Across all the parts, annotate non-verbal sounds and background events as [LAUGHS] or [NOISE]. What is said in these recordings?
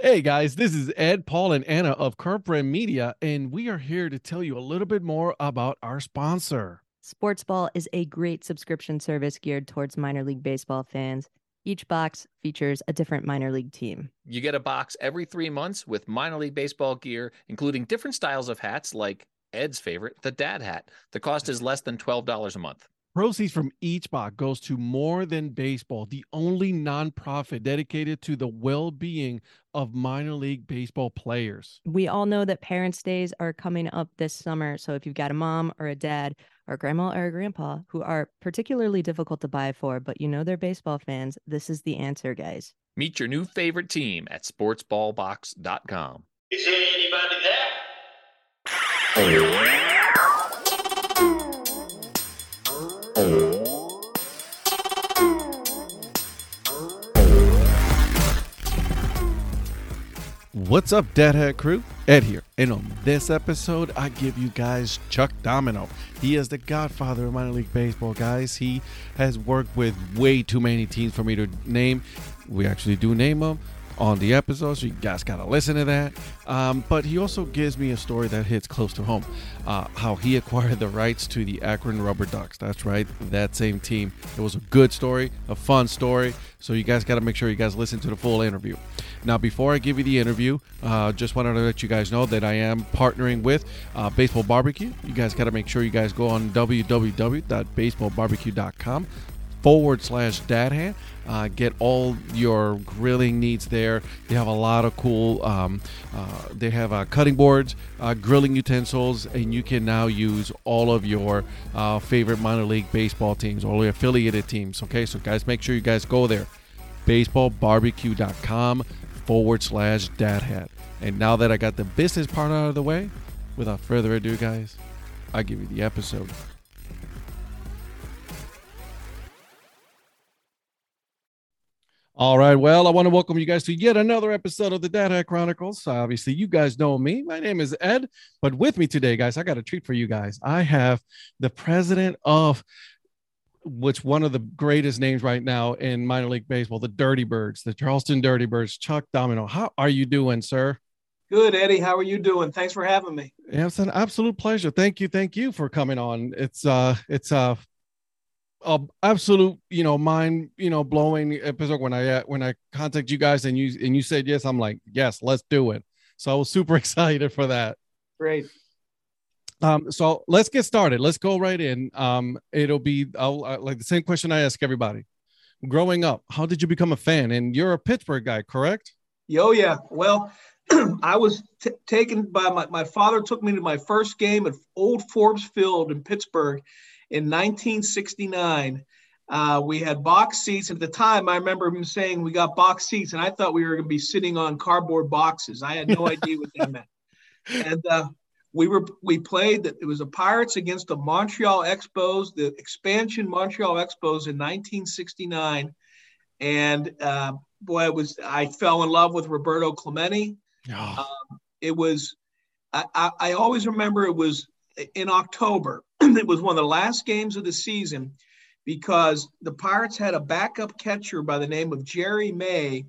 Hey guys, this is Ed, Paul, and Anna of Current Media, and we are here to tell you a little bit more about our sponsor. Sportsball is a great subscription service geared towards minor league baseball fans. Each box features a different minor league team. You get a box every three months with minor league baseball gear, including different styles of hats like Ed's favorite, the dad hat. The cost is less than $12 a month. Proceeds from each box goes to More Than Baseball, the only nonprofit dedicated to the well-being of minor league baseball players. We all know that Parents' Days are coming up this summer. So if you've got a mom or a dad or a grandma or a grandpa who are particularly difficult to buy for, but you know they're baseball fans, this is the answer, guys. Meet your new favorite team at sportsballbox.com. Is there anybody What's up, Dad Hat crew? Ed here. And on this episode, I give you guys Chuck Domino. He is the godfather of minor league baseball, guys. He has worked with way too many teams for me to name. We actually do name them on the episode, so you guys gotta listen to that. Um, but he also gives me a story that hits close to home. Uh, how he acquired the rights to the Akron Rubber Ducks. That's right, that same team. It was a good story, a fun story. So you guys gotta make sure you guys listen to the full interview. Now, before I give you the interview, uh, just wanted to let you guys know that I am partnering with uh, Baseball Barbecue. You guys got to make sure you guys go on www.baseballbarbecue.com forward slash dad hat. Uh, get all your grilling needs there. They have a lot of cool. Um, uh, they have uh, cutting boards, uh, grilling utensils, and you can now use all of your uh, favorite minor league baseball teams, all your affiliated teams. Okay, so guys, make sure you guys go there. Baseballbarbecue.com forward slash dad hat. And now that I got the business part out of the way, without further ado, guys, I give you the episode. All right. Well, I want to welcome you guys to yet another episode of the Dad Hat Chronicles. Obviously, you guys know me. My name is Ed, but with me today, guys, I got a treat for you guys. I have the president of which one of the greatest names right now in minor league baseball, the Dirty Birds, the Charleston Dirty Birds, Chuck Domino. How are you doing, sir? Good, Eddie. How are you doing? Thanks for having me. Yeah, it's an absolute pleasure. Thank you, thank you for coming on. It's uh, it's uh, a absolute you know mind you know blowing episode when I uh, when I contact you guys and you and you said yes. I'm like yes, let's do it. So I was super [LAUGHS] excited for that. Great. Um, so let's get started. Let's go right in. Um, it'll be I'll, uh, like the same question I ask everybody. Growing up, how did you become a fan? And you're a Pittsburgh guy, correct? Yo, yeah. Well, [CLEARS THROAT] I was t- taken by my, my father took me to my first game at Old Forbes Field in Pittsburgh in 1969. Uh, we had box seats. At the time, I remember him saying we got box seats, and I thought we were going to be sitting on cardboard boxes. I had no [LAUGHS] idea what that meant. And uh, we were we played that it was the Pirates against the Montreal Expos, the expansion Montreal Expos in 1969, and uh, boy, it was I fell in love with Roberto Clemente. Oh. Um, it was I, I, I always remember it was in October. [CLEARS THROAT] it was one of the last games of the season because the Pirates had a backup catcher by the name of Jerry May,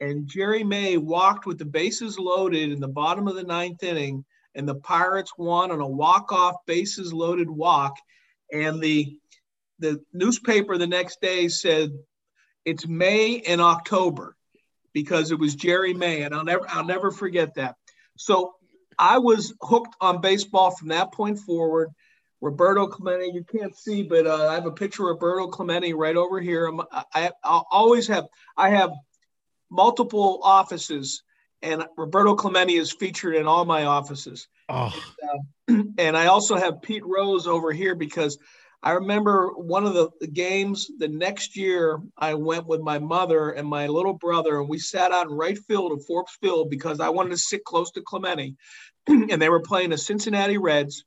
and Jerry May walked with the bases loaded in the bottom of the ninth inning and the Pirates won on a walk-off bases loaded walk. And the the newspaper the next day said it's May and October because it was Jerry May, and I'll never I'll never forget that. So I was hooked on baseball from that point forward. Roberto Clemente, you can't see, but uh, I have a picture of Roberto Clemente right over here. I'm, I, I always have I have multiple offices and Roberto Clemente is featured in all my offices. Oh. And, uh, [CLEARS THROAT] and, I also have Pete Rose over here because I remember one of the, the, games the next year I went with my mother and my little brother and we sat out in right field of Forbes Field because I wanted to sit close to Clemente [CLEARS THROAT] and they were playing the Cincinnati Reds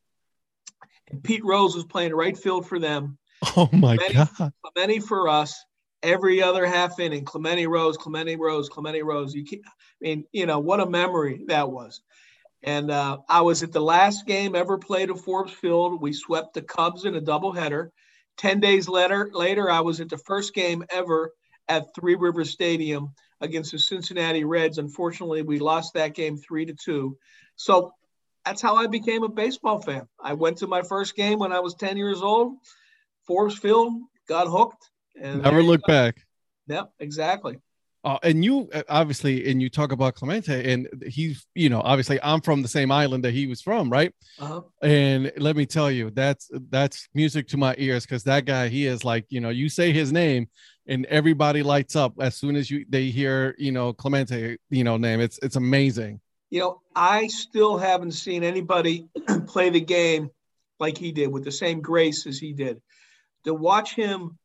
and Pete Rose was playing right field for them. Oh my Clemente, God. Clemente for us every other half inning, Clemente Rose, Clemente Rose, Clemente Rose. You can't, I mean, you know, what a memory that was. And uh, I was at the last game ever played at Forbes Field. We swept the Cubs in a doubleheader. Ten days later, later, I was at the first game ever at Three Rivers Stadium against the Cincinnati Reds. Unfortunately, we lost that game three to two. So that's how I became a baseball fan. I went to my first game when I was 10 years old, Forbes Field, got hooked, and Never look back. Yep, exactly. Uh, and you uh, obviously, and you talk about Clemente, and he's, you know, obviously, I'm from the same island that he was from, right? Uh-huh. And let me tell you, that's that's music to my ears because that guy, he is like, you know, you say his name, and everybody lights up as soon as you they hear, you know, Clemente, you know, name. It's it's amazing. You know, I still haven't seen anybody [CLEARS THROAT] play the game like he did with the same grace as he did. To watch him,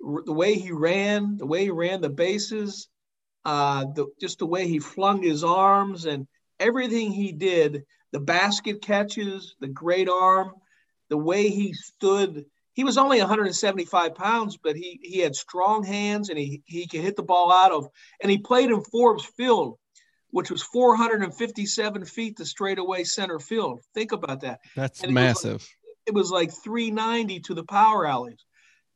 the way he ran, the way he ran the bases, uh, the, just the way he flung his arms and everything he did, the basket catches, the great arm, the way he stood. He was only 175 pounds, but he he had strong hands and he he could hit the ball out of. And he played in Forbes Field, which was 457 feet to straightaway center field. Think about that. That's And it was massive. It was like 390 to the power alleys,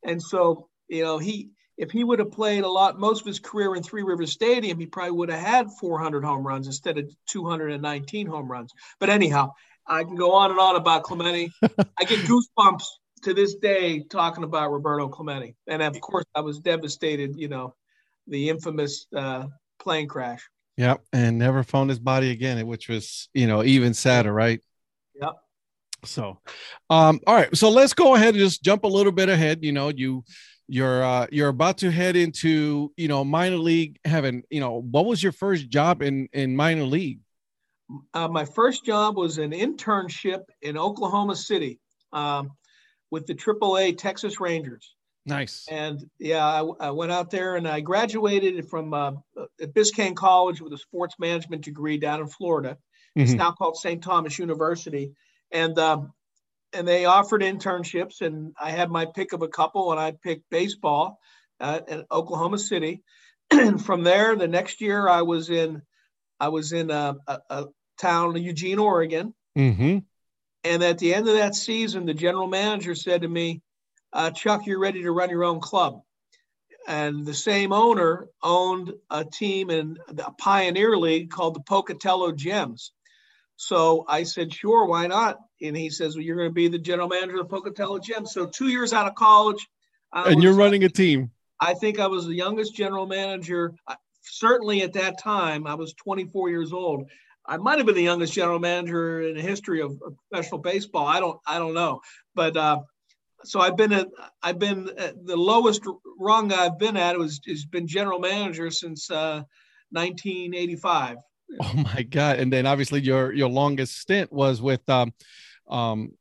and so you know he if he would have played a lot most of his career in Three Rivers Stadium, he probably would have had 400 home runs instead of 219 home runs. But anyhow, I can go on and on about Clemente. I get [LAUGHS] goosebumps to this day talking about Roberto Clemente, and of course, I was devastated. You know, the infamous uh, plane crash. Yep. And never found his body again, which was, you know, even sadder, right? Yep. So, um, all right. So let's go ahead and just jump a little bit ahead. You know, you you're uh you're about to head into, you know, minor league heaven. You know, what was your first job in in minor league? Uh, my first job was an internship in Oklahoma City um, with the AAA Texas Rangers. Nice. And yeah, I, I went out there and I graduated from uh, at Biscayne College with a sports management degree down in Florida. It's Mhm. now called St. Thomas University, and um, and they offered internships, and I had my pick of a couple, and I picked baseball uh, at Oklahoma City. and [CLEARS THROAT] from there, the next year, I was in I was in a, a, a town, Eugene, Oregon, Mm-hmm. And at the end of that season, the general manager said to me, uh, Chuck, you're ready to run your own club. And the same owner owned a team in the Pioneer League called the Pocatello Gems. So I said, sure, why not? And he says, well, you're going to be the general manager of the Pocatello Gems. So two years out of college. I And you're running a team. I think I was the youngest general manager. Certainly at that time, I was 24 years old. I might have been the youngest general manager in the history of, of professional baseball. I don't, I don't know, but uh, so I've been at, I've been at the lowest rung I've been at was has been general manager since uh, 1985. Oh my god! And then obviously your your longest stint was with um um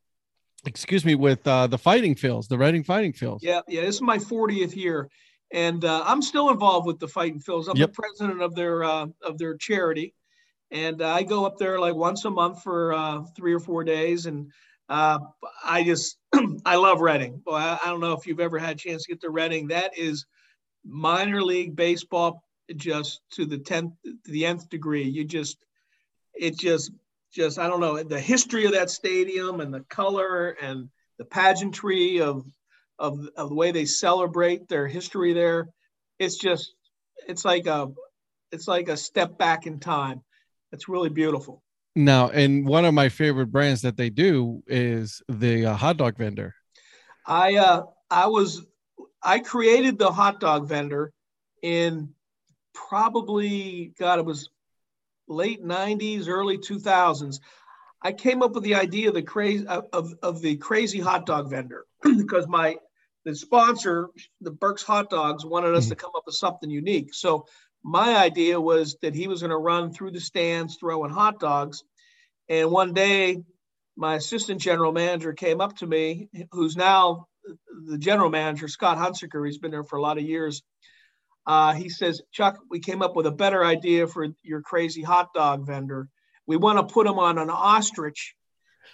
excuse me with uh the Fighting Phils, the Reading Fighting Phils. Yeah, yeah. This is my 40th year, and uh, I'm still involved with the Fighting Phils. I'm Yep. the president of their uh, of their charity, and I go up there like once a month for uh, three or four days, and uh, I just [CLEARS THROAT] I love Reading. Well, I, I don't know if you've ever had a chance to get to Reading. That is minor league baseball, just to the tenth, the nth degree. You just it just just I don't know the history of that stadium and the color and the pageantry of of, of the way they celebrate their history there. It's just it's like a it's like a step back in time. It's really beautiful. Now, and one of my favorite brands that they do is the uh, hot dog vendor. I uh I was I created the hot dog vendor in probably God it was late 90s early 2000s I came up with the idea of the crazy of, of, of the crazy hot dog vendor [CLEARS THROAT] because my the sponsor the Burke's hot dogs wanted us to come up with something unique so my idea was that he was going to run through the stands throwing hot dogs. And one day my assistant general manager came up to me who's now the general manager scott Hunsicker he's been there for a lot of years. Uh, he says chuck we came up with a better idea for your crazy hot dog vendor. We want to put him on an ostrich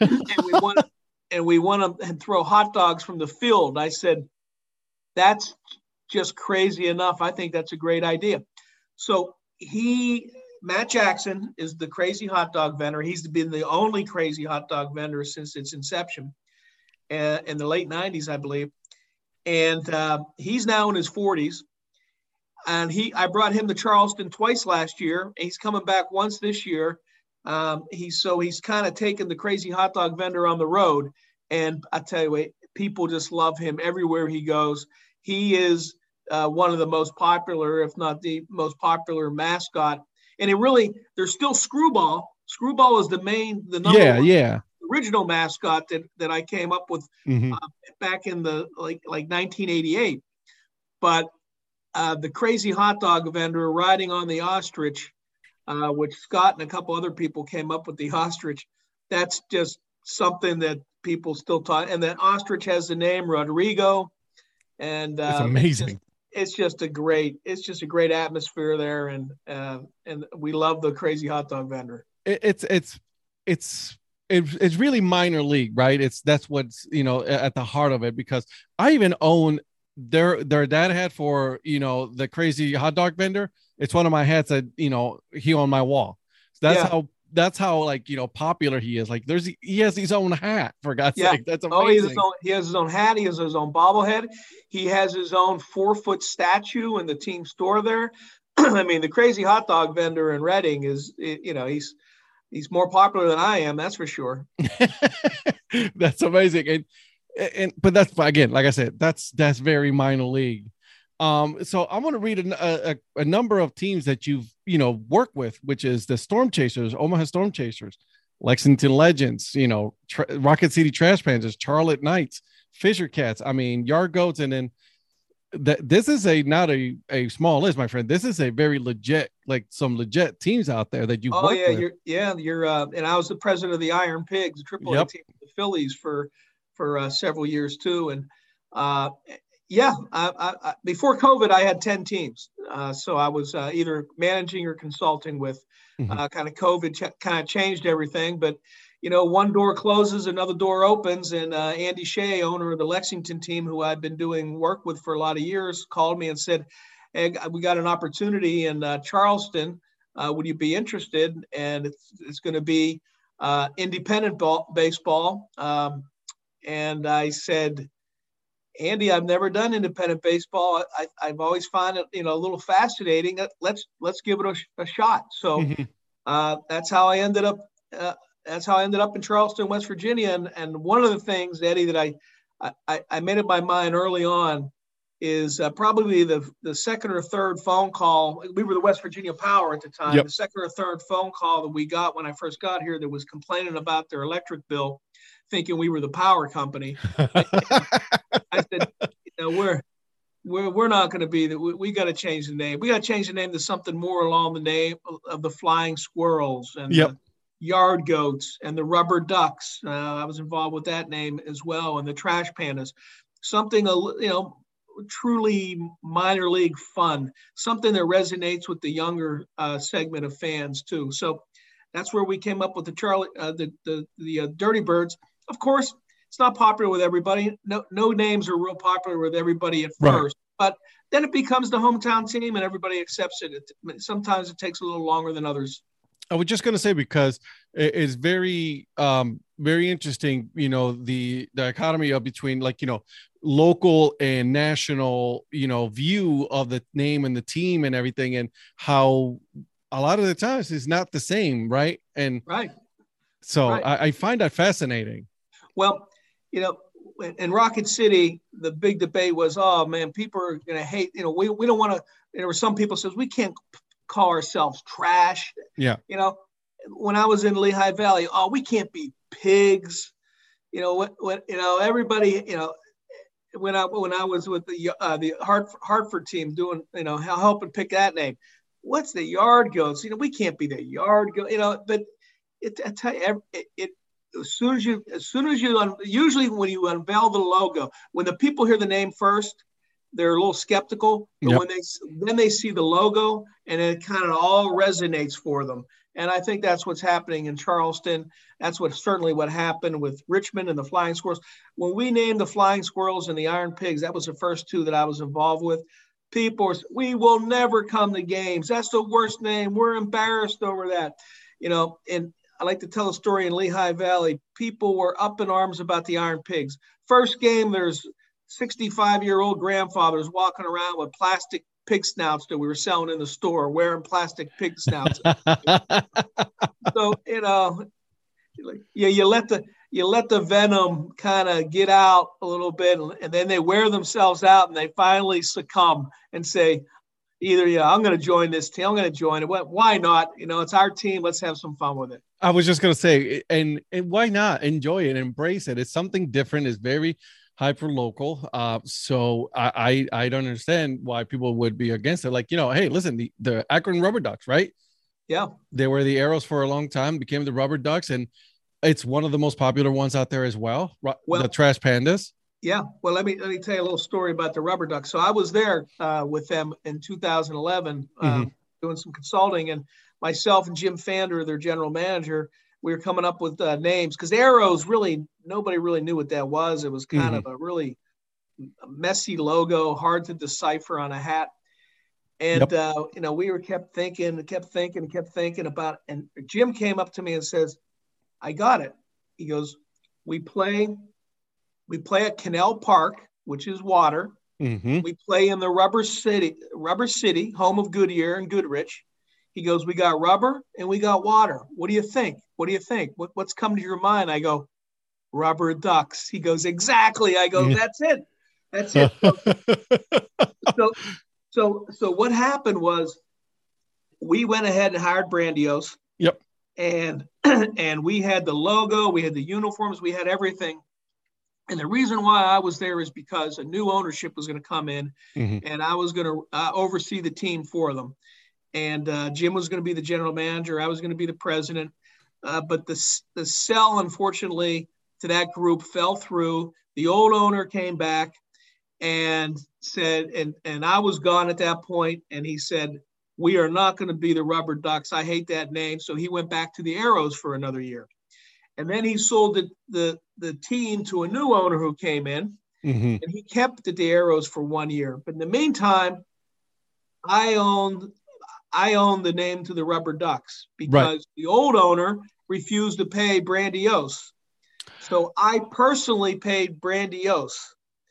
and we want and we want to throw hot dogs from the field. I said that's just crazy enough. I think that's a great idea so he Matt Jackson is the crazy hot dog vendor. He's been the only crazy hot dog vendor since its inception uh, in the late 90s, I believe. And uh, he's now in his 40s. and he I brought him to Charleston twice last year. He's coming back once this year. Um, he's so he's kind of taken the crazy hot dog vendor on the road, and I tell you what, people just love him everywhere he goes. He is uh, one of the most popular, if not the most popular mascot. And it really, there's still Screwball. Screwball is the main, the number Yeah, one yeah. original mascot that that I came up with Mhm. uh, back in the like like 1988. But uh, the crazy hot dog vendor riding on the ostrich, uh, which Scott and a couple other people came up with the ostrich. That's just something that people still talk. And that ostrich has the name Rodrigo, and It's uh, amazing. It's just a great, it's just a great atmosphere there, and uh, and we love the crazy hot dog vendor. It, it's it's it's it's really minor league, right? It's that's what's you know at the heart of it because I even own their their dad hat for you know the crazy hot dog vendor. It's one of my hats that you know he on my wall. That's Yeah. how that's how like you know popular he is. Like there's he has his own hat for God's Yeah. sake. That's Oh, he has, amazing. his own, he has his own hat. He has his own bobblehead. He has his own four foot statue in the team store there. [CLEARS THROAT] I mean, the crazy hot dog vendor in Reading is, you know, he's he's more popular than I am. That's for sure. [LAUGHS] that's amazing and and but that's again like i said that's that's very minor league um so i want to read a, a, a number of teams that you've you know worked with which is the storm chasers omaha storm chasers lexington legends you know Tr- rocket city trash pandas charlotte knights fisher cats i mean yard goats and then that this is a not a, a small list my friend this is a very legit like some legit teams out there that you've Oh worked yeah, with. you're yeah, you're uh, and I was the president of the Iron Pigs, the triple A team, of the Phillies for for uh, several years too. And uh, yeah, I, before COVID, I had ten teams, uh, so I was uh, either managing or consulting with. Mhm. Uh, kind of COVID ch- kind of changed everything, but you know, one door closes, another door opens, and uh, Andy Shea, owner of the Lexington team, who I've been doing work with for a lot of years, called me and said, "Hey, we got an opportunity in uh, Charleston." uh, would you be interested? And it's, it's going to be uh, independent ball, baseball. Um, and I said, Andy, I've never done independent baseball. I, I've always found it, you know, a little fascinating. Uh, Let's let's give it a, a shot. So Mhm. uh, that's how I ended up. Uh, that's how I ended up in Charleston, West Virginia. And and one of the things, Eddie, that I I, I made up my mind early on is uh, probably the the second or third phone call. We were the West Virginia Power at the time. Yep. The second or third phone call that we got when I first got here that was complaining about their electric bill, thinking we were the power company. [LAUGHS] I said, you know, we're we're we're not going to be that. We, we got to change the name. We got to change the name to something more along the name of the flying squirrels and Yep. the yard goats and the rubber ducks. Uh, I was involved with that name as well, and the trash pandas. Something a you know truly minor league fun. Something that resonates with the younger uh, segment of fans too. So that's where we came up with the Charlie uh, the the the uh, Dirty Birds. Of course, it's not popular with everybody. No, no names are real popular with everybody at Right. first, but then it becomes the hometown team and everybody accepts it. it. Sometimes it takes a little longer than others. I was just gonna say because it is very um very interesting, you know, the the economy of between like you know local and national, you know, view of the name and the team and everything, and how a lot of the times it's not the same, right? And Right. so Right. I, I find that fascinating. Well, you know, in- in Rocket City, the big debate was, oh man, people are going to hate. You know, we, we don't want to. There were some people says we can't call ourselves trash. Yeah. You know, when I was in Lehigh Valley, oh, we can't be pigs. You know, what, what you know, everybody, you know, when I when I was with the uh, the Hartford, Hartford team doing, you know, helping pick that name. What's the yard goats? You know, we can't be the yard goat. You know, but it, I tell you, it, it as soon as you as soon as you un, usually when you unveil the logo when the people hear the name first they're a little skeptical. But Yep. when they then they see the logo and it kind of all resonates for them. And i think that's what's happening in charleston. That's what certainly what happened with richmond and the flying squirrels. When we named the flying squirrels and the iron pigs that was the first two that i was involved with. People were, we will never come to games. That's the worst name. We're embarrassed over that. You know and I like to tell a story in Lehigh Valley. People were up in arms about the Iron Pigs. First game, there's 65 year old grandfathers walking around with plastic pig snouts that we were selling in the store, wearing plastic pig snouts. [LAUGHS] so you know, yeah, you let the you let the venom kind of get out a little bit, and then they wear themselves out, and they finally succumb and say, either yeah, I'm going to join this team, I'm going to join it. Why not? You know, it's our team. Let's have some fun with it. I was just going to say, and, and why not enjoy it, embrace it? It's something different. It's very hyper local. Uh, so I, I I don't understand why people would be against it. Like you know, hey, listen, the the Akron Rubber Ducks, right? Yeah, they were the Arrows for a long time, became the Rubber Ducks, and it's one of the most popular ones out there as well. well the Trash Pandas. Yeah, well, let me let me tell you a little story about the Rubber Ducks. So I was there uh, with them in 2011, uh, mm-hmm. doing some consulting, and myself and Jim Pfander, their general manager, we were coming up with uh, names because arrows really nobody really knew what that was. It was kind mm-hmm. of a really messy logo, hard to decipher on a hat. And yep. uh, you know, we were kept thinking, kept thinking, kept thinking about. And Jim came up to me and says, "I got it." He goes, "We play, we play at Canal Park, which is water. Mm-hmm. We play in the Rubber City, Rubber City, home of Goodyear and Goodrich. He goes, We got rubber and we got water. What do you think? What do you think? What, what's come to your mind? I go, Rubber ducks. He goes, Exactly. I go, That's it. That's it. [LAUGHS] So, so, so, what happened was we went ahead and hired Brandiose. Yep. And [CLEARS THROAT] and we had the logo, we had the uniforms, we had everything. And the reason why I was there is because a new ownership was going to come in, mm-hmm. and I was going to uh, oversee the team for them and uh, Jim was going to be the general manager. I was going to be the president. Uh, but the the sell, unfortunately, to that group fell through. The old owner came back and said, and and I was gone at that point, and he said, "We are not going to be the Rubber Ducks. I hate that name." So he went back to the Arrows for another year, and then he sold the the, the team to a new owner who came in, mm-hmm. and he kept the Arrows for one year. But in the meantime, I owned I owned the name to the Rubber Ducks because right. the old owner refused to pay Brandiose. So I personally paid Brandiose.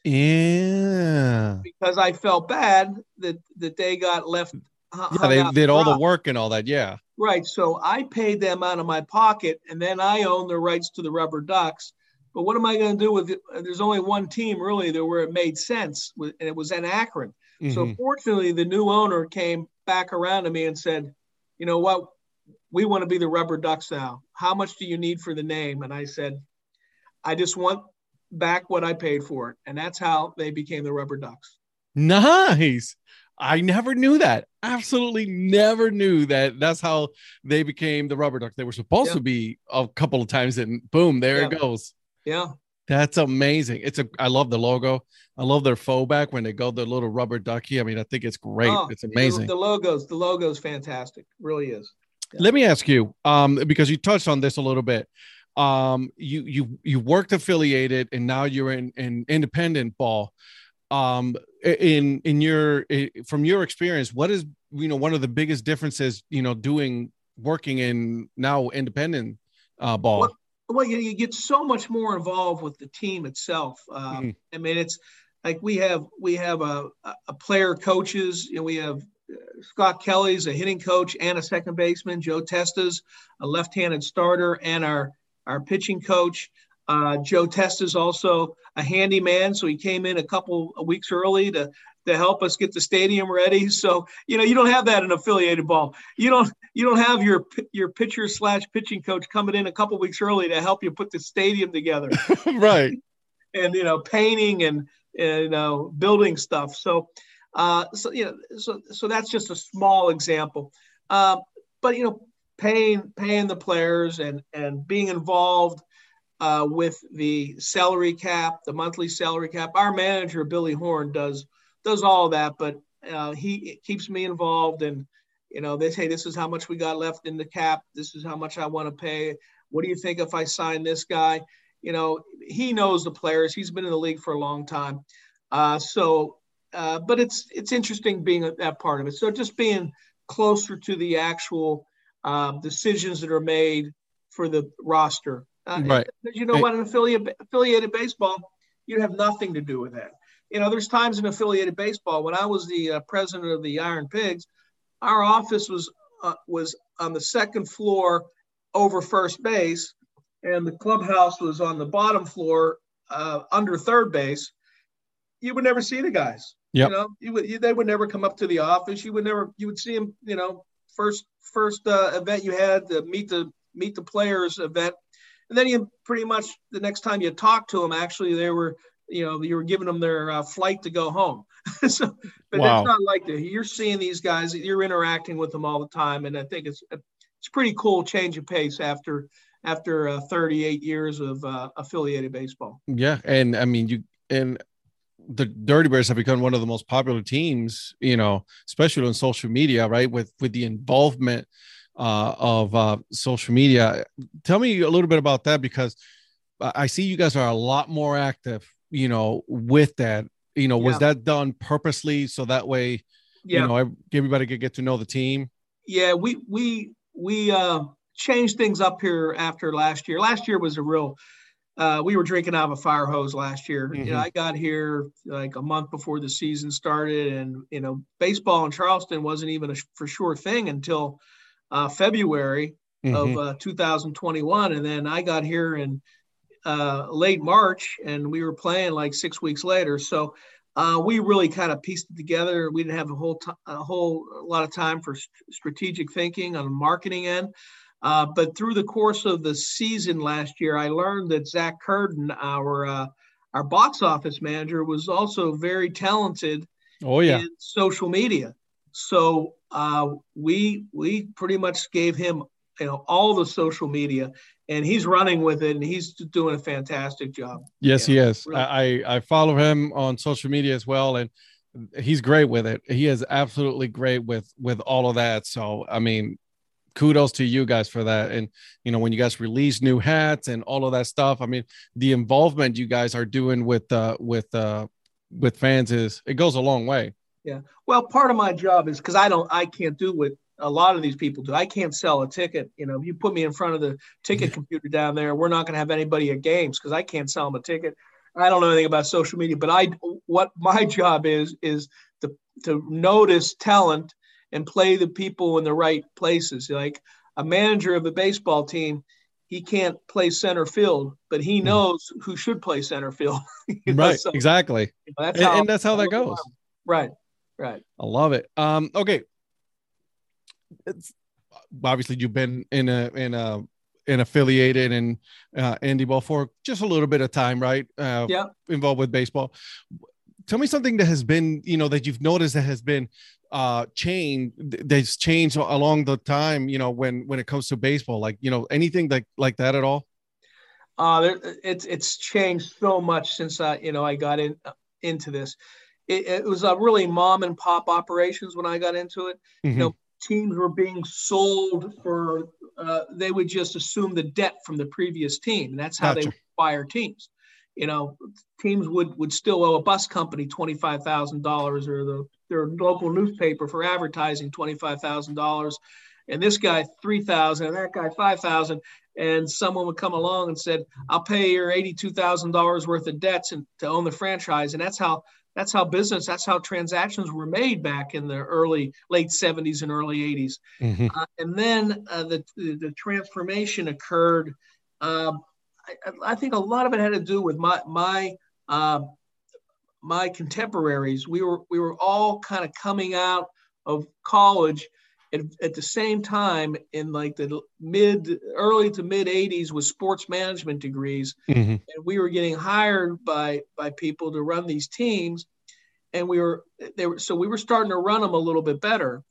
Yeah. Because I felt bad that that they got left. Yeah, they did all the work and all that. Yeah. Right. So I paid them out of my pocket, and then I own the rights to the Rubber Ducks. But what am I going to do with it? There's only one team really there where it made sense, and it was in Akron. Mm-hmm. So fortunately, the new owner came back around to me and said, you know what, we want to be the Rubber Ducks now. How much do you need for the name? And I said, I just want back what I paid for it. And that's how they became the Rubber Ducks. Nice. I never knew that. Absolutely never knew that. That's how they became the Rubber duck. They were supposed yeah. to be a couple of times, and boom, there yeah. it goes. Yeah. That's amazing. It's a. I love the logo. I love their faux back when they go the little rubber ducky. I mean, I think it's great. Oh, it's amazing. The, the logos, the logo's fantastic. really is. Yeah. Let me ask you, um, because you touched on this a little bit. Um, you you you worked affiliated, and now you're in in independent ball. Um, in in your from your experience, what is you know one of the biggest differences you know doing working in now independent uh, ball? Well, well you, you, get so much more involved with the team itself. Uh, mm-hmm. I mean, it's like we have we have a, a player coaches and we have uh, Scott Kelly's a hitting coach and a second baseman. Joe Testa's a left-handed starter and our our pitching coach. Uh, Joe Testa's also a handyman, so he came in a couple of weeks early to to help us get the stadium ready. [LAUGHS] So you know you don't have that in affiliated ball. You don't you don't have your your pitcher slash pitching coach coming in a couple weeks early to help you put the stadium together. [LAUGHS] right. [LAUGHS] And you know painting and you know, building stuff. So, uh, so you know, so so that's just a small example. Uh, but you know, paying paying the players and and being involved uh, with the salary cap, the monthly salary cap. Our manager Billy Horn does does all that, but uh, he keeps me involved and. You know, they say this is how much we got left in the cap. This is how much I want to pay. What do you think if I sign this guy? you know, he knows the players. He's been in the league for a long time. Uh, so, uh, but it's it's interesting being that part of it. So just being closer to the actual uh, decisions that are made for the roster. Uh, right. You know what? In affiliate, affiliated baseball, you have nothing to do with that. you know, there's times in affiliated baseball when I was the uh, president of the Iron Pigs, our office was uh, was on the second floor over first base, and the clubhouse was on the bottom floor uh, under third base. You would never see the guys. Yep. You know, you would you, they would never come up to the office. You would never you would see them. You know, first first uh, event you had the meet the meet the players event, and then you pretty much the next time you talk to them, actually they were you know you were giving them their uh, flight to go home. [LAUGHS] so, but Wow. it's not like that. You're seeing these guys, you're interacting with them all the time, and I think it's it's pretty cool change of pace after after uh, 38 years of uh, affiliated baseball. Yeah, and I mean you and the Dirty Birds have become one of the most popular teams, you know, especially on social media, right? With with the involvement uh, of uh, social media. Tell me a little bit about that because I see you guys are a lot more active, you know, with that. You know, was that done purposely so that way, Yeah, you know, everybody could get to know the team? yeah, we we we uh, changed things up here after last year. Last year was a real. Uh, we were drinking out of a fire hose last year. You know, Mhm. I got here like a month before the season started, and you know, baseball in Charleston wasn't even a for sure thing until uh, February Mhm. of uh, 2021, and then I got here in uh, late March, and we were playing like six weeks later. So uh, we really kind of pieced it together. We didn't have a whole t- a whole lot of time for st- strategic thinking on the marketing end. Uh, but through the course of the season last year, I learned that Zach Curden, our uh, our box office manager, was also very talented oh yeah, in social media. So uh, we we pretty much gave him you know all the social media, and he's running with it, and he's doing a fantastic job. Yes, he is. really. I, I I follow him on social media as well, and he's great with it. He is absolutely great with with all of that. So I mean, kudos to you guys for that. And you know, when you guys release new hats and all of that stuff, I mean, the involvement you guys are doing with uh with uh with fans is it goes a long way. Well, part of my job is because I don't, I can't do what a lot of these people do. I can't sell a ticket. You know, if you put me in front of the ticket computer down there, we're not going to have anybody at games because I can't sell them a ticket. I don't know anything about social media, but I, what my job is, is to to notice talent and play the people in the right places. Like a manager of a baseball team, he can't play center field, but he Hmm. knows who should play center field. [LAUGHS] You know, right, so exactly. that's And, and that's how that goes. right, right. I love it. Um, okay. It's obviously you've been in a in a in affiliated and uh indy ball for just a little bit of time, right? Uh Yeah. involved with baseball. Tell me something that has been, you know, that you've noticed that has been uh changed that's changed along the time, you know, when when it comes to baseball, like you know, anything like like that at all? Uh, there, it's it's changed so much since I you know I got in into this. It, it was a really mom and pop operations when I got into it. Mhm. know, Teams were being sold for uh, they would just assume the debt from the previous team, and that's how they Gotcha. would fire teams. You know, teams would would still owe a bus company twenty five thousand dollars or the their local newspaper for advertising twenty five thousand dollars, and this guy three thousand and that guy five thousand and someone would come along and said, "I'll pay your eighty-two thousand dollars worth of debts and to own the franchise." And that's how that's how business, that's how transactions were made back in the early late seventies and early eighties. Mhm. Uh, and then uh, the, the the transformation occurred. Um, I, I think a lot of it had to do with my my uh, my contemporaries. We were we were all kind of coming out of college at, at the same time in like the mid early to mid 80s with sports management degrees Mhm. and we were getting hired by by people to run these teams and we were they were so we were starting to run them a little bit better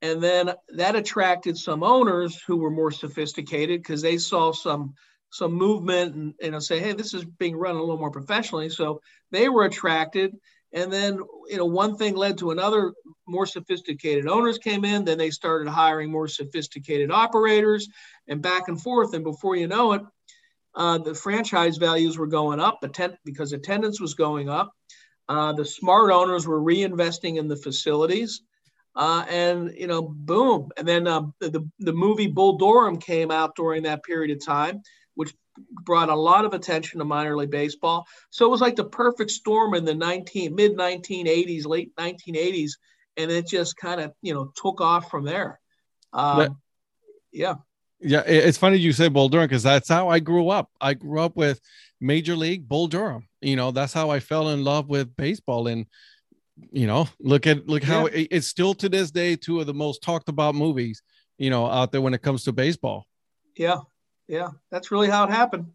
and then that attracted some owners who were more sophisticated because they saw some some movement and you know say hey this is being run a little more professionally so they were attracted and then you know one thing led to another. More sophisticated owners came in. Then they started hiring more sophisticated operators and back and forth. And before you know it uh, the franchise values were going up because attendance was going up. Uh, the smart owners were reinvesting in the facilities. Uh, and you know boom. And then um, the, the movie bull durham came out during that period of time brought a lot of attention to minor league baseball. So it was like the perfect storm in the 19 mid 1980s, late 1980s, and it just kind of you know took off from there. Um, yeah. Yeah, it's funny you say Bull Durham because that's how I grew up. I grew up with Major League Bull Durham. You know, that's how I fell in love with baseball. And you know, look at look how it, it's still to this day two of the most talked about movies. You know, out there when it comes to baseball. Yeah, yeah, that's really how it happened.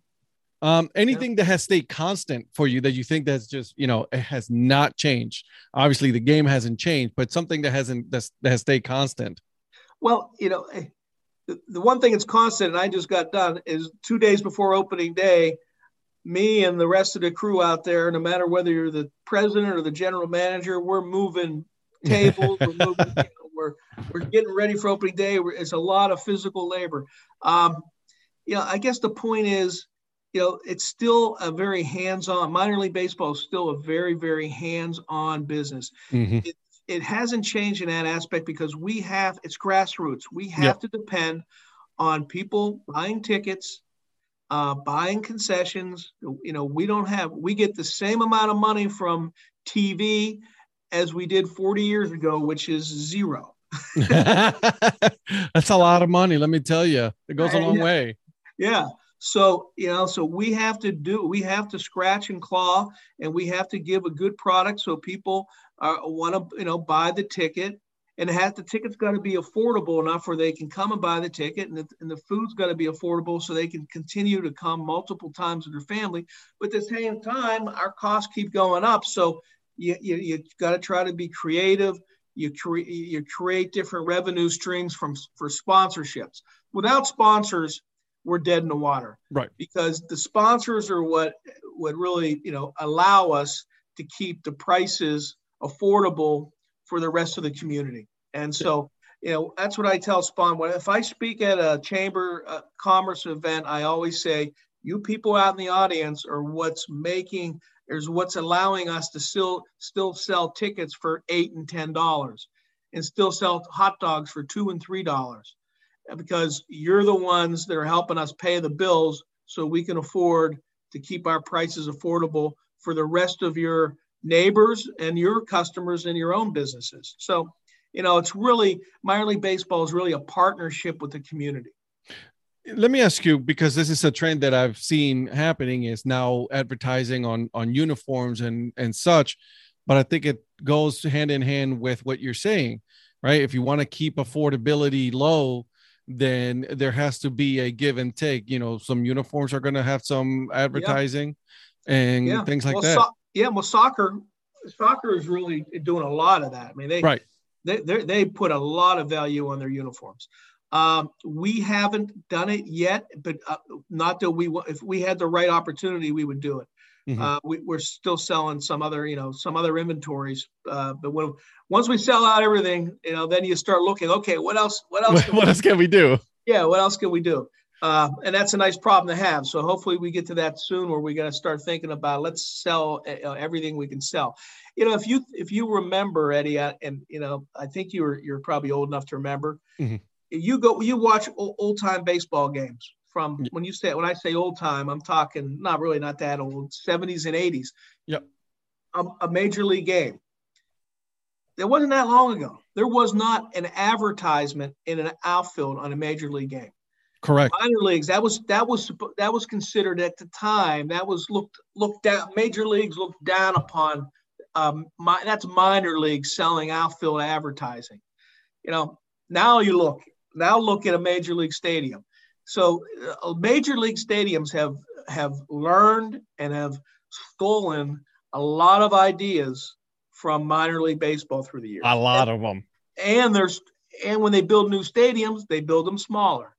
Um, anything yeah. that has stayed constant for you that you think that's just you know it has not changed. Obviously, the game hasn't changed, but something that hasn't that's, that has stayed constant. Well, you know, eh, the, the one thing that's constant, and I just got done, is two days before opening day, me and the rest of the crew out there, no matter whether you're the president or the general manager, we're moving [LAUGHS] tables, we're moving, you know, we're we're getting ready for opening day. It's a lot of physical labor. Um, you know, I guess the point is, you know, it's still a very hands-on. Minor league baseball is still a very, very hands-on business. Mm-hmm. It, it hasn't changed in that aspect because we have it's grassroots. We have yep. to depend on people buying tickets, uh, buying concessions. You know, we don't have we get the same amount of money from TV as we did 40 years ago, which is zero. [LAUGHS] That's a lot of money, let me tell you. It goes a long way. Yeah. So, you know, so we have to do, we have to scratch and claw and we have to give a good product so people uh, want to, you know, buy the ticket and have the ticket's got to be affordable enough where they can come and buy the ticket and the, and the food's got to be affordable so they can continue to come multiple times with their family. But at the same time, our costs keep going up. So you, you, you got to try to be creative. You, cre- you create different revenue streams from for sponsorships. Without sponsors, we're dead in the water. Right. Because the sponsors are what would really, you know, allow us to keep the prices affordable for the rest of the community. And so, you know, that's what I tell Spawn. When if I speak at a chamber uh, commerce event, I always say, you people out in the audience are what's making is what's allowing us to still still sell tickets for eight and ten dollars and still sell hot dogs for two and three dollars because you're the ones that are helping us pay the bills so we can afford to keep our prices affordable for the rest of your neighbors and your customers and your own businesses. So, you know, it's really minor league baseball is really a partnership with the community. Let me ask you because this is a trend that I've seen happening is now advertising on on uniforms and and such, but I think it goes hand in hand with what you're saying, right? If you want to keep affordability low, then there has to be a give and take. You know, some uniforms are going to have some advertising yeah. and yeah. things like well, that. So- yeah, well, soccer, soccer is really doing a lot of that. I mean, they right. they they put a lot of value on their uniforms. Um, we haven't done it yet, but uh, not that we if we had the right opportunity, we would do it. Mm-hmm. Uh, we, are still selling some other, you know, some other inventories. Uh, but when once we sell out everything, you know, then you start looking. Okay, what else? What else? [LAUGHS] what else can we do? Yeah, what else can we do? Uh, and that's a nice problem to have. So hopefully we get to that soon, where we got to start thinking about let's sell uh, everything we can sell. You know, if you if you remember Eddie, uh, and you know, I think you're you're probably old enough to remember. Mm-hmm. You go, you watch old time baseball games from when you say when I say old time, I'm talking not really not that old, 70s and 80s. Yep. A, a major league game. It wasn't that long ago. There was not an advertisement in an outfield on a major league game. Correct. Minor leagues. That was that was that was considered at the time. That was looked looked down. Major leagues looked down upon. Um, my, that's minor leagues selling outfield advertising. You know, now you look now look at a major league stadium. So uh, major league stadiums have have learned and have stolen a lot of ideas from minor league baseball through the years. A lot and, of them. And there's and when they build new stadiums, they build them smaller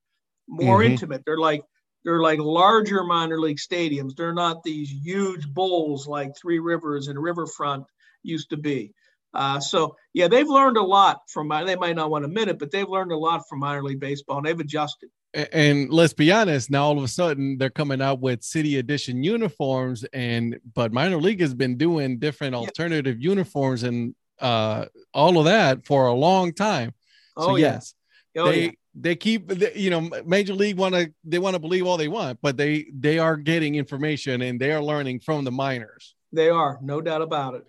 more mm-hmm. intimate. They're like they're like larger minor league stadiums. They're not these huge bowls like Three Rivers and Riverfront used to be. Uh, so yeah, they've learned a lot from. They might not want to admit it, but they've learned a lot from minor league baseball, and they've adjusted. And let's be honest, now all of a sudden they're coming out with city edition uniforms, and but minor league has been doing different alternative yeah. uniforms and uh, all of that for a long time. So oh, yes, Oh, they yeah. they keep you know major league want to they want to believe all they want but they they are getting information and they are learning from the minors They are, no doubt about it.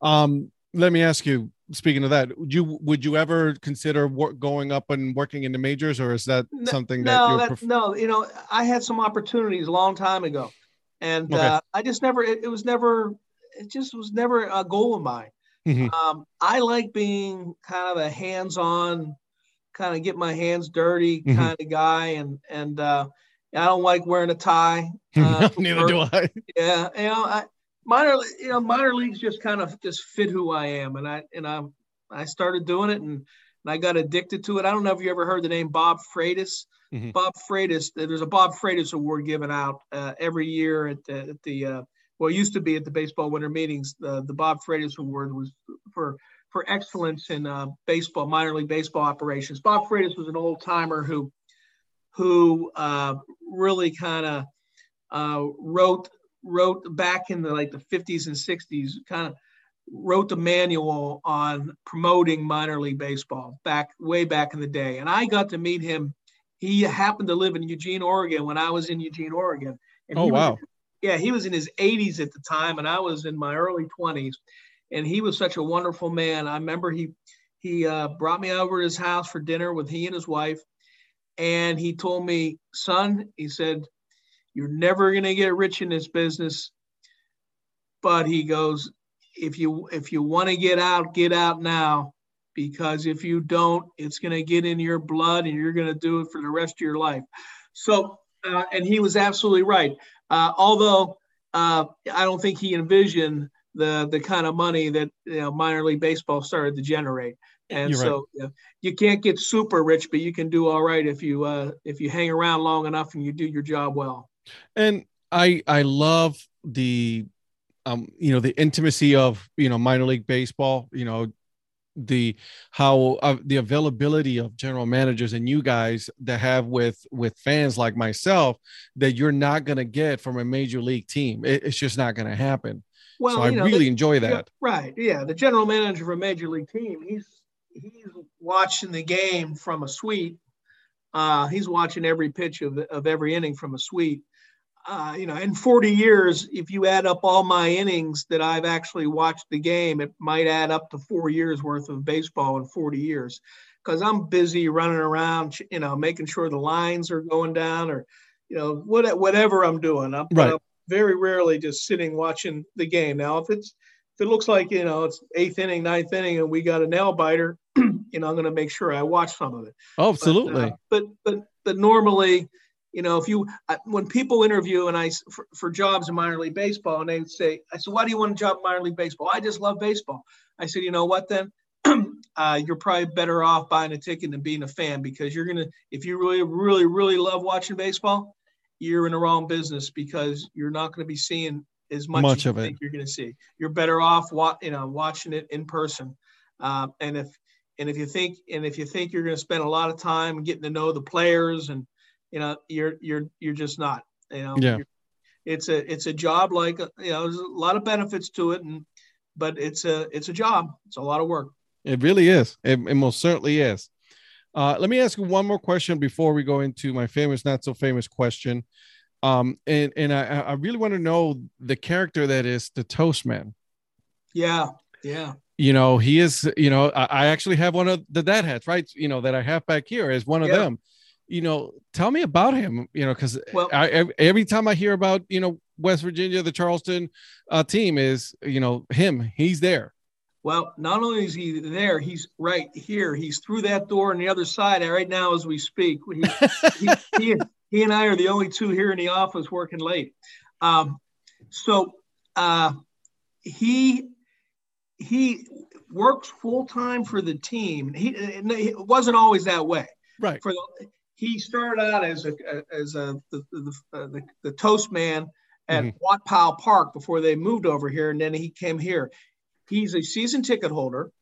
um let me ask you speaking of that would you would you ever consider wor- going up and working in the majors or is that No- something that no, you're that, pref- no, you know, I had some opportunities a long time ago, and Okay. uh, I just never. It, it was never. It just was never a goal of mine. Mhm. Um, I like being kind of a hands-on, kind of get my hands dirty Mhm. kind of guy, and and uh, I don't like wearing a tie. [LAUGHS] uh, neither do i Yeah, you know, I minor, you know, minor leagues just kind of just fit who I am, and I and I I started doing it, and, and I got addicted to it. I don't know if you ever heard the name Bob Freitas. Mhm. Bob Freitas. There's a Bob Freitas Award given out uh, every year at the at the uh, well, it used to be at the baseball winter meetings. The the Bob Freitas Award was for for excellence in uh, baseball, minor league baseball operations. Bob Freitas was an old timer who who uh, really kind of uh, wrote wrote back in the like the 50s and 60s kind of wrote the manual on promoting minor league baseball back way back in the day. And i got to meet him. He happened to live in eugene oregon when i was in eugene oregon. And oh he was- wow. Yeah he was in his 80s at the time and i was in my early 20s and he was such a wonderful man. I remember he he uh, brought me over to his house for dinner with he and his wife. And he told me son he said you're never going to get rich in this business. But he goes if you if you want to get out get out now because if you don't it's going to get in your blood and you're going to do it for the rest of your life. So uh, and he was absolutely right. Uh, although uh, i don't think he envisioned the the kind of money that you know, minor league baseball started to generate. And You're right. so you, know, you can't get super rich but you can do all right if you uh, if you hang around long enough and you do your job well and i i love the um you know the intimacy of you know minor league baseball you know the how uh, the availability of general managers and you guys that have with with fans like myself that you're not going to get from a major league team it, it's just not going to happen well so i know, really the- enjoy Yeah, that right. Yeah. The general manager of a major league team, he's he's watching the game from a suite. Uh, he's watching every pitch of, of every inning from a suite. Uh, you know, in 40 years, if you add up all my innings that I've actually watched the game, it might add up to four years worth of baseball in 40 years. Because I'm busy running around, you know, making sure the lines are going down, or you know, what, whatever I'm doing. I'm, Right. I'm very rarely just sitting watching the game. Now, if it's if it looks like you know it's eighth inning, ninth inning, and we got a nail biter, [CLEARS THROAT] you know, I'm going to make sure I watch some of it. oh, But, absolutely uh, But but but normally, you know, if you I, when people interview and I, for, for jobs in minor league baseball, and they say, I said, why do you want a job in minor league baseball? I just love baseball. I said, you know what then. [CLEARS THROAT] Uh, you're probably better off buying a ticket than being a fan because you're gonna if you really really really love watching baseball you're in the wrong business because you're not going to be seeing as much, Much as you of it. you're going to see. You're better off, wa- you know, watching it in person. Uh, and if and if you think and if you think you're going to spend a lot of time getting to know the players, and you know, you're you're you're just not. You know, Yeah. It's a it's a job like you know, there's a lot of benefits to it, and but it's a it's a job. It's a lot of work. It really is. It, it most certainly is. Uh, let me ask you one more question before we go into my famous, not so famous question. Um, and and I, I really want to know the character that is the Toast Man. Yeah, yeah. You know, he is. You know, I, I actually have one of the dad hats, right? You know, that I have back here is one of Yeah. them. You know, tell me about him. You know, because Well- every time I hear about you know West Virginia, the Charleston uh, team is you know him. He's there. Well, not only is he there, he's right here. He's through that door on the other side right now as we speak. He, he, he, he and I are the only two here in the office working late. Um, so uh, he he works full time for the team. He it wasn't always that way. Right. For the, he started out as a as a the the, the, the toast man at Mhm. Watt Powell Park before they moved over here, and then he came here. He's a season ticket holder.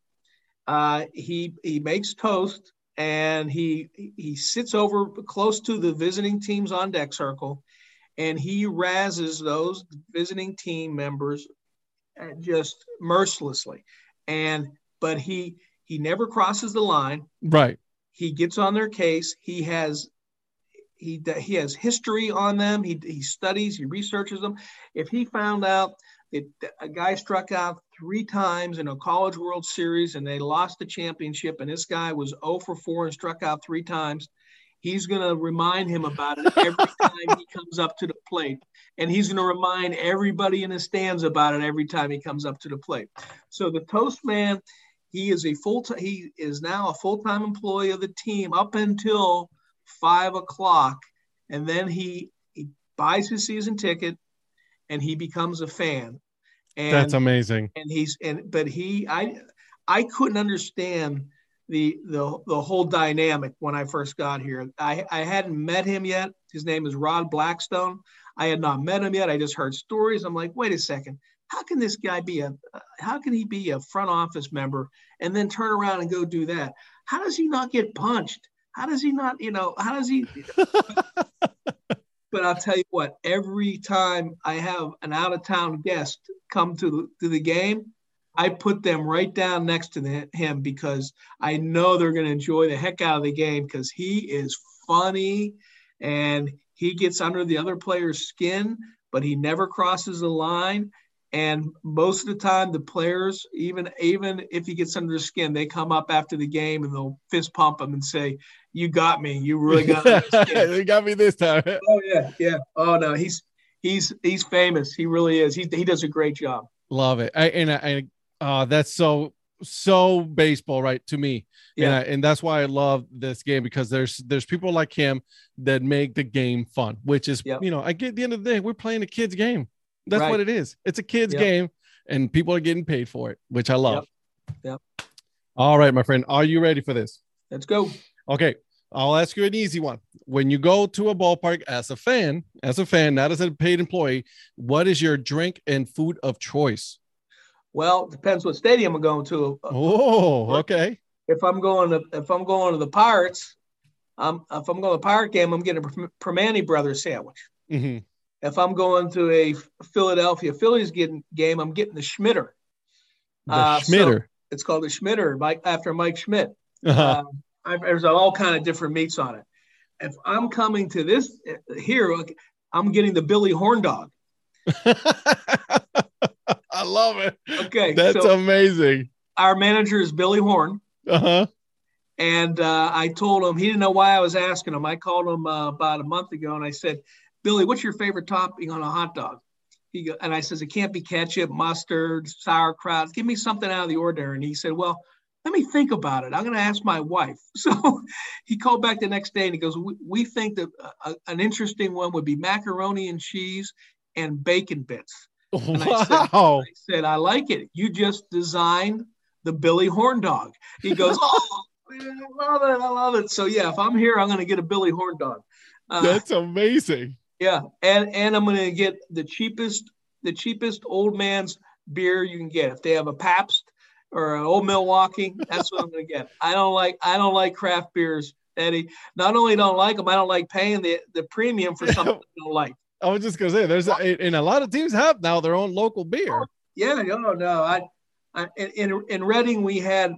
Uh, he he makes toast and he he sits over close to the visiting teams on deck circle, and he razzes those visiting team members uh, just mercilessly. And but he he never crosses the line. Right. He gets on their case. He has he he has history on them. He he studies, he researches them. If he found out that a guy struck out three times in a college World Series and they lost the championship, and this guy was 0 for 4 and struck out three times, he's going to remind him about it every [LAUGHS] time he comes up to the plate. And he's going to remind everybody in the stands about it every time he comes up to the plate. So the toast man, he is a full time, he is now a full time employee of the team up until five o'clock. And then he, he buys his season ticket and he becomes a fan. And That's amazing. and he's and but he I I couldn't understand the the the whole dynamic when I first got here. I I hadn't met him yet. His name is Rod Blackstone. I had not met him yet. I just heard stories. I'm like, wait a second. How can this guy be a how can he be a front office member and then turn around and go do that? How does he not get punched? How does he not, you know, how does he [LAUGHS] but I'll tell you what, every time I have an out of town guest come to the, to the game, I put them right down next to the, him because I know they're going to enjoy the heck out of the game because he is funny and he gets under the other player's skin, but he never crosses the line. And most of the time, the players, even even if he gets under the skin, they come up after the game and they'll fist pump him and say, "You got me. You really got me." [LAUGHS] you got me this time. Oh yeah, yeah. Oh no, he's he's he's famous. He really is. He he does a great job. Love it. I, and I, I uh, that's so so baseball, right? To me, Yeah. and I, and that's why I love this game because there's there's people like him that make the game fun. Which is, Yep. you know, I get at the end of the day, we're playing a kid's game. That's Right. what it is. It's a kid's Yep. game, and people are getting paid for it, which I love. Yep. All right, my friend, are you ready for this? Let's go. Okay, I'll ask you an easy one. When you go to a ballpark as a fan, as a fan, not as a paid employee, what is your drink and food of choice? Well, depends what stadium I'm going to. Oh, okay. If I'm going to if I'm going to the Pirates, um, if I'm going to the Pirate game, I'm getting a Perm- Primanti Brothers sandwich. Mhm. If I'm going to a Philadelphia Phillies getting, game, I'm getting the Schmitter. The Uh, so- Schmitter. It's called the Schmitter, Mike after Mike Schmidt. Uh-huh. I've, there's all kind of different meats on it. If I'm coming to this here, I'm getting the Billy Horn dog. [LAUGHS] I love it. Okay, That's so amazing. our manager is Billy Horn, Uh-huh. and uh, I told him he didn't know why I was asking him. I called him uh, about a month ago, and I said, "Billy, what's your favorite topping on a hot dog?" He go, and I says, "It can't be ketchup, mustard, sauerkraut. Give me something out of the ordinary." And he said, "Well." Let me think about it. I'm going to ask my wife. [LAUGHS] So he called back the next day and he goes, We, we think that a, an interesting one would be macaroni and cheese and bacon bits. And I said- Wow. I said, I like it. You just designed the Billy Horn dog. He goes, [LAUGHS] Oh, man, I love it. I love it. So, yeah, if I'm here, I'm going to get a Billy Horn dog. Uh, That's amazing. Yeah. And, and I'm going to get the cheapest, the cheapest old man's beer you can get. If they have a Pabst or an old Milwaukee, that's what I'm going to get. I don't like, I don't like craft beers, Eddie. Not only don't like them, I don't like paying the, the premium for something [LAUGHS] I don't like. I was just gonna say there's a, and a lot of teams have now their own local beer. Yeah, no, no. I, I in in- in Reading we had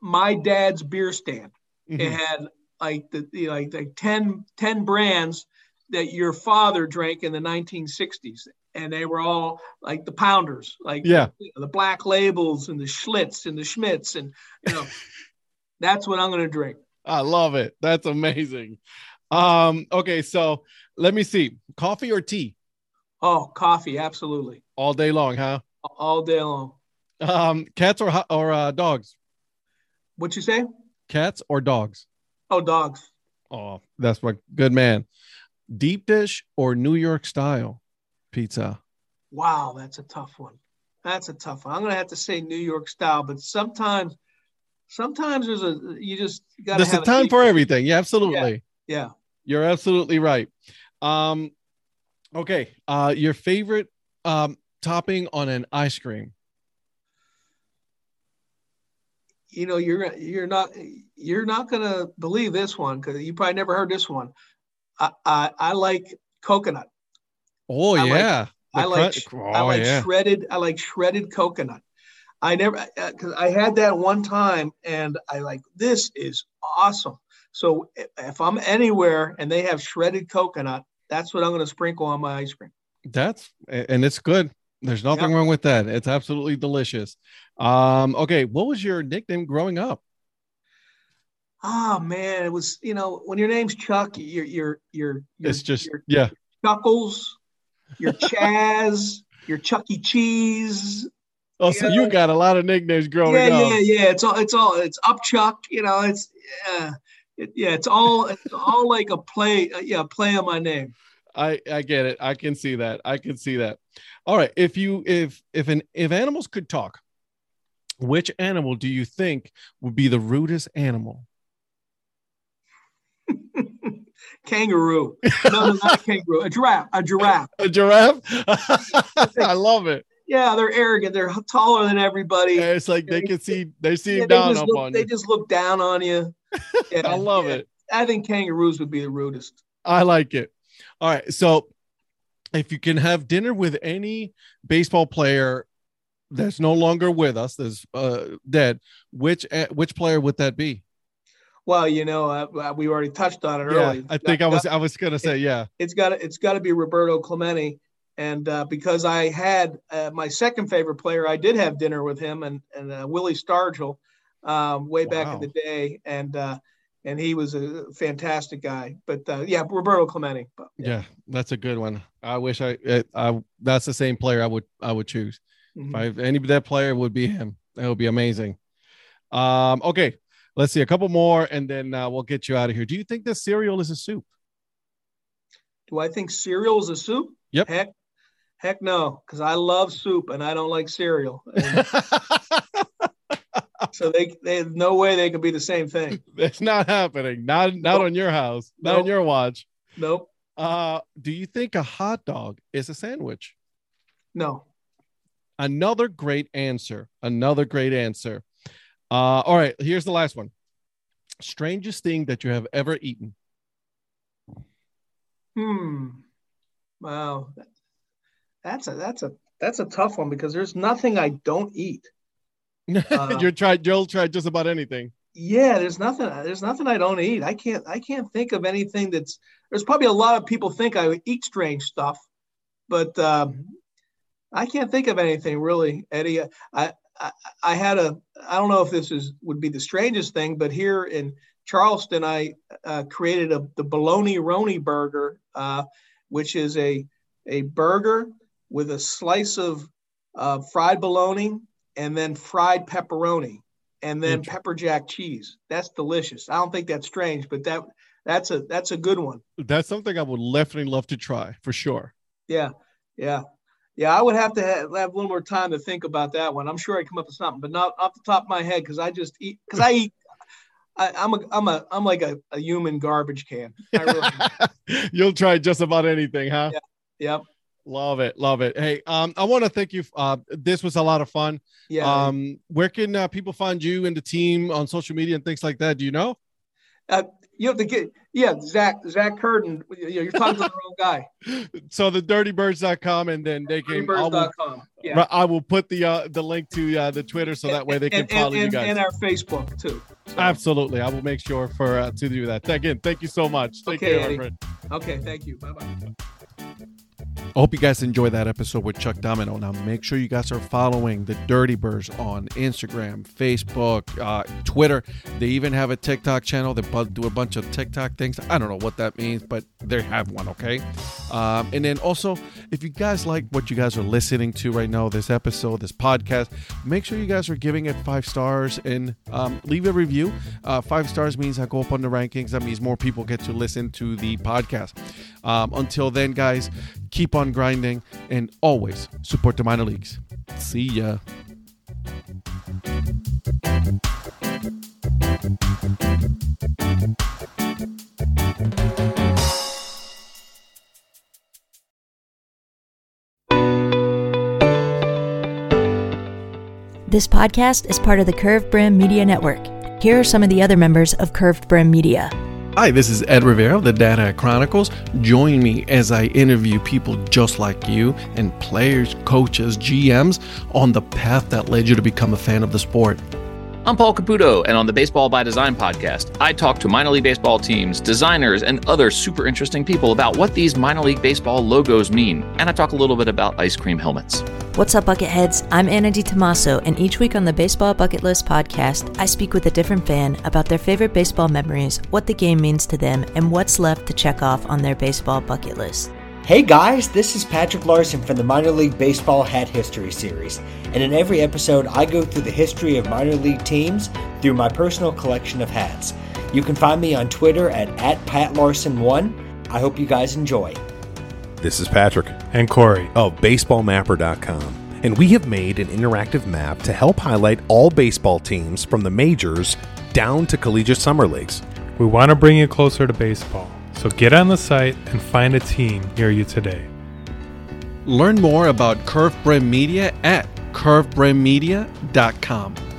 my dad's beer stand. It Mhm. had like the, the like like 10, 10 brands that your father drank in the 1960s, and they were all like the pounders, like Yeah. the black labels and the Schlitz and the Schmidt's, and you know, [LAUGHS] that's what I'm going to drink. I love it. That's amazing. Um, okay, so let me see. Coffee or tea Oh, coffee, absolutely, all day long, huh? all day long. Um, cats or or uh, dogs? What you say? Cats or dogs? Oh, dogs. Oh, that's what good man. Deep dish or New York style pizza? Wow, that's a tough one. That's a tough one. I'm gonna have to say New York style, but sometimes, sometimes there's a you just got There's a time deep- for everything. Yeah, absolutely. Yeah, You're absolutely right. Um, okay. Uh, your favorite um topping on an ice cream? you know you're you're not you're not gonna believe this one because you probably never heard this one. I I, I like coconut. Oh I like- yeah. I like I oh, like yeah. shredded I like shredded coconut. I never because I had that one time, and I like this is awesome. So if I'm anywhere and they have shredded coconut, that's what I'm going to sprinkle on my ice cream. That's and it's good. There's nothing wrong with that. It's absolutely delicious. Um, okay, what was your nickname growing up? Oh man, it was you know when your name's Chuck, you're you're you're, you're it's just you're, yeah, Chuckles, your Chaz, your Chucky Cheese. Oh, so you got a lot of nicknames growing yeah, up. Yeah, yeah, yeah. It's all it's all it's up Chuck. You know, it's yeah, it, yeah. It's all it's all like a play. Uh, yeah, play on my name. I I get it. I can see that. I can see that. All right. If you if if an if animals could talk, which animal do you think would be the rudest animal? [LAUGHS] kangaroo. No, not a kangaroo. A giraffe. A giraffe. A giraffe. [LAUGHS] I love it. Yeah, they're arrogant. They're taller than everybody. Yeah, it's like they can see they see yeah, down up look, on they you. They just look down on you. [LAUGHS] Yeah, I love it. I think kangaroos would be the rudest. I like it. All right. So if you can have dinner with any baseball player that's no longer with us, that's uh, dead, which uh, which player would that be? Well, you know, uh, we already touched on it yeah, earlier. I think got, I was I was gonna say yeah. It's got to, it's got to be Roberto Clemente, and uh, because I had uh, my second favorite player, I did have dinner with him and and uh, Willie Stargell, um, way wow. back in the day, and uh, and he was a fantastic guy. But uh, yeah, Roberto Clemente. But, yeah. yeah. that's a good one. I wish I, it, I that's the same player I would I would choose. Mm-hmm. If I, any that player would be him. That would be amazing. Um, okay, Let's see a couple more, and then uh, we'll get you out of here. Do you think that cereal is a soup? Do I think cereal is a soup? Yep. Heck, heck no, because I love soup and I don't like cereal. [LAUGHS] so they, they have no way they could be the same thing. [LAUGHS] It's not happening. Not not nope. on your house. Not nope. on your watch. Nope. Uh, do you think a hot dog is a sandwich? No. Another great answer. Another great answer. Uh, all right, here's the last one. Strangest thing that you have ever eaten. Hmm. Wow. That's a that's a that's a tough one because there's nothing I don't eat. [LAUGHS] Uh, You're tried. You'll try just about anything. Yeah, there's nothing. There's nothing I don't eat. I can't. I can't think of anything that's. There's probably a lot of people think I eat strange stuff, but um, I can't think of anything really, Eddie. I I, had a I don't know if this is would be the strangest thing, but here in Charleston, I uh, created a the bologna roni burger, uh, which is a a burger with a slice of uh, fried bologna and then fried pepperoni and then pepper jack cheese. That's delicious. I don't think that's strange, but that that's a that's a good one. That's something I would definitely love to try for sure. Yeah, yeah. Yeah, I would have to have, have, a little more time to think about that one. I'm sure I come up with something, but not off the top of my head because I just eat because I eat. I, am a I'm a I'm like a, a human garbage can. Really [LAUGHS] You'll try just about anything, huh? Yeah. Yep. Love it, love it. Hey, um, I want to thank you. Uh, this was a lot of fun. Yeah. Um, where can uh, people find you and the team on social media and things like that? Do you know? Uh, you have to get yeah zach zach curtin you're talking to the wrong guy. [LAUGHS] So the dirtybirds.com and then they can I will, yeah. I will put the uh the link to uh the twitter so that way they can and, follow and, you guys. and our facebook too. So. absolutely. I will make sure for uh, to do that. Again thank you so much. Take okay okay thank you. Bye bye I hope you guys enjoyed that episode with Chuck Domino. Now, make sure you guys are following the Dirty Birds on Instagram, Facebook, uh, Twitter. They even have a TikTok channel. They do a bunch of TikTok things. I don't know what that means, but they have one, okay? Um, and then also, if you guys like what you guys are listening to right now, this episode, this podcast, make sure you guys are giving it five stars and um, leave a review. Uh, five stars means I go up on the rankings. That means more people get to listen to the podcast. Um, until then, guys, keep on grinding and always support the minor leagues. See ya. This podcast is part of the Curved Brim Media Network. Here are some of the other members of Curved Brim Media. Hi, this is Ed Rivera of the Dad Hat Chronicles. Join me as I interview people just like you and players, coaches, GMs on the path that led you to become a fan of the sport. I'm Paul Caputo, and on the Baseball by Design podcast, I talk to minor league baseball teams, designers, and other super interesting people about what these minor league baseball logos mean. And I talk a little bit about ice cream helmets. What's up, Bucketheads? I'm Anna DiTomaso, and each week on the Baseball Bucket List podcast, I speak with a different fan about their favorite baseball memories, what the game means to them, and what's left to check off on their baseball bucket list. Hey guys, this is Patrick Larson from the Minor League Baseball Hat History Series, and in every episode, I go through the history of minor league teams through my personal collection of hats. You can find me on Twitter at, at PatLarson1. I hope you guys enjoy. This is Patrick and Corey of BaseballMapper.com, and we have made an interactive map to help highlight all baseball teams from the majors down to collegiate summer leagues. We want to bring you closer to baseball, so get on the site and find a team near you today. Learn more about Curve Brim Media at curvebrimmedia.com.